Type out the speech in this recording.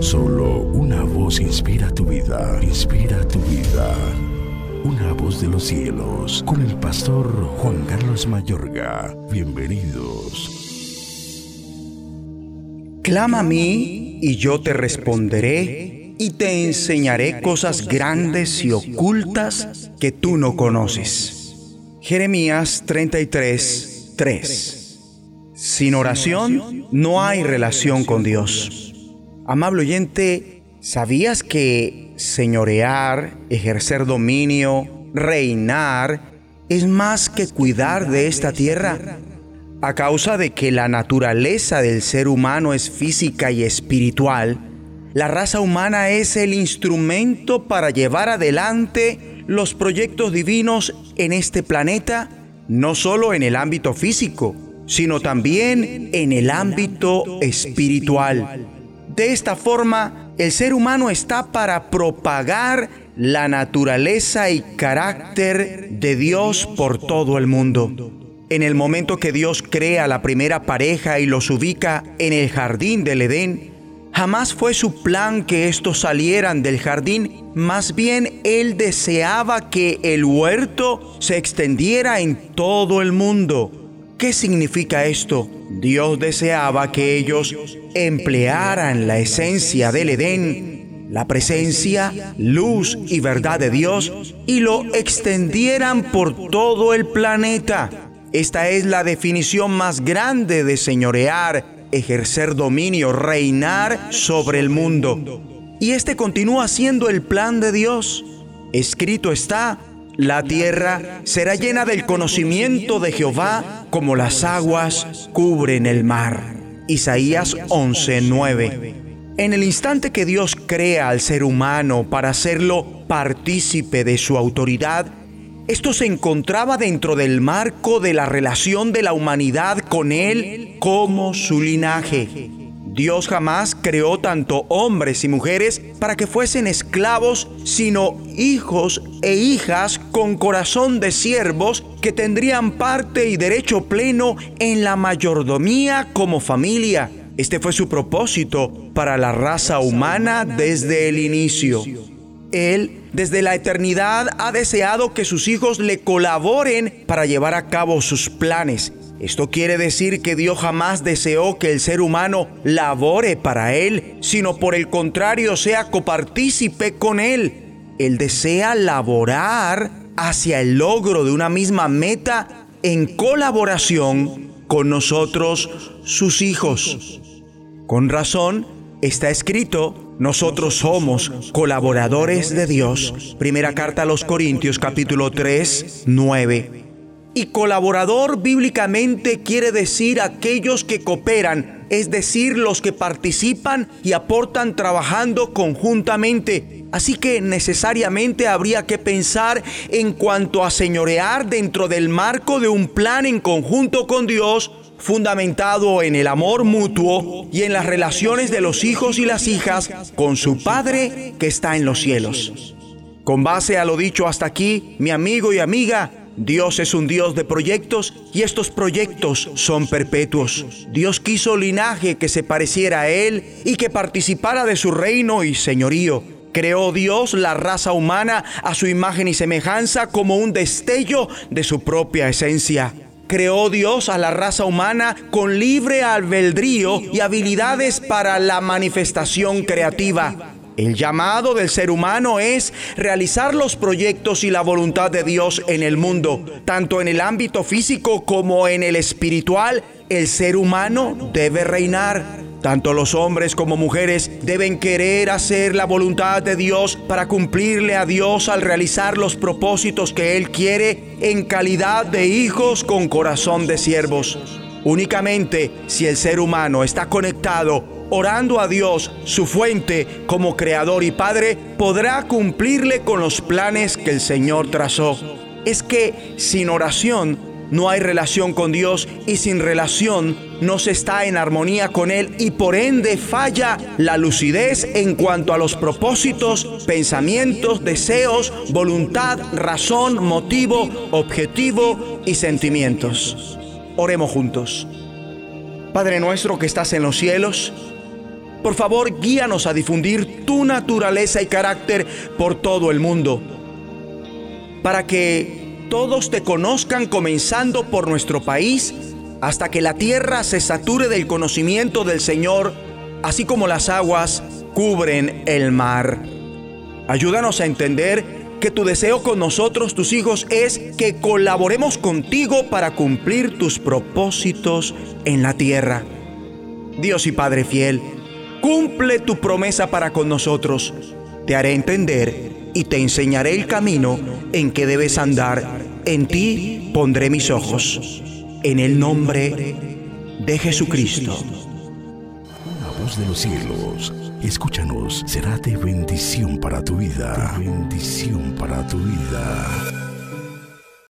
Solo una voz inspira tu vida, inspira tu vida. Una voz de los cielos, con el pastor Juan Carlos Mayorga. Bienvenidos. Clama a mí y yo te responderé y te enseñaré cosas grandes y ocultas que tú no conoces. Jeremías 33, 3. Sin oración no hay relación con Dios. Amable oyente, ¿sabías que señorear, ejercer dominio, reinar, es más que cuidar de esta tierra? A causa de que la naturaleza del ser humano es física y espiritual, la raza humana es el instrumento para llevar adelante los proyectos divinos en este planeta, no solo en el ámbito físico, sino también en el ámbito espiritual. De esta forma, el ser humano está para propagar la naturaleza y carácter de Dios por todo el mundo. En el momento que Dios crea la primera pareja y los ubica en el jardín del Edén, jamás fue su plan que estos salieran del jardín, más bien Él deseaba que el huerto se extendiera en todo el mundo ¿Qué significa esto? Dios deseaba que ellos emplearan la esencia del Edén, la presencia, luz y verdad de Dios, y lo extendieran por todo el planeta. Esta es la definición más grande de señorear, ejercer dominio, reinar sobre el mundo. Y este continúa siendo el plan de Dios. Escrito está, la tierra será llena del conocimiento de Jehová como las aguas cubren el mar. Isaías 11:9. En el instante que Dios crea al ser humano para hacerlo partícipe de su autoridad, esto se encontraba dentro del marco de la relación de la humanidad con Él como su linaje. Dios jamás creó tanto hombres y mujeres para que fuesen esclavos, sino hijos e hijas con corazón de siervos que tendrían parte y derecho pleno en la mayordomía como familia. Este fue su propósito para la raza humana desde el inicio. Él, desde la eternidad, ha deseado que sus hijos le colaboren para llevar a cabo sus planes esto quiere decir que Dios jamás deseó que el ser humano labore para Él, sino por el contrario sea copartícipe con Él. Él desea laborar hacia el logro de una misma meta en colaboración con nosotros, sus hijos. Con razón, está escrito, nosotros somos colaboradores de Dios. Primera carta a los Corintios capítulo 3, 9. Y colaborador bíblicamente quiere decir aquellos que cooperan, es decir, los que participan y aportan trabajando conjuntamente. Así que necesariamente habría que pensar en cuanto a señorear dentro del marco de un plan en conjunto con Dios, fundamentado en el amor mutuo y en las relaciones de los hijos y las hijas con su Padre que está en los cielos. Con base a lo dicho hasta aquí, mi amigo y amiga, Dios es un Dios de proyectos y estos proyectos son perpetuos. Dios quiso linaje que se pareciera a Él y que participara de su reino y señorío. Creó Dios la raza humana a su imagen y semejanza como un destello de su propia esencia. Creó Dios a la raza humana con libre albedrío y habilidades para la manifestación creativa. El llamado del ser humano es realizar los proyectos y la voluntad de Dios en el mundo, tanto en el ámbito físico como en el espiritual. El ser humano debe reinar. Tanto los hombres como mujeres deben querer hacer la voluntad de Dios para cumplirle a Dios al realizar los propósitos que Él quiere en calidad de hijos con corazón de siervos. Únicamente si el ser humano está conectado orando a Dios, su fuente, como creador y padre, podrá cumplirle con los planes que el Señor trazó. Es que sin oración no hay relación con Dios y sin relación no se está en armonía con Él y por ende falla la lucidez en cuanto a los propósitos, pensamientos, deseos, voluntad, razón, motivo, objetivo y sentimientos. Oremos juntos. Padre nuestro que estás en los cielos, Por favor, guíanos a difundir tu naturaleza y carácter por todo el mundo, para que todos te conozcan comenzando por nuestro país, hasta que la tierra se sature del conocimiento del Señor, así como las aguas cubren el mar. Ayúdanos a entender que tu deseo con nosotros, tus hijos, es que colaboremos contigo para cumplir tus propósitos en la tierra. Dios y Padre fiel, cumple tu promesa para con nosotros. Te haré entender y te enseñaré el camino en que debes andar. En ti pondré mis ojos. En el nombre de Jesucristo. Una voz de los cielos, escúchanos, será de bendición para tu vida. bendición para tu vida.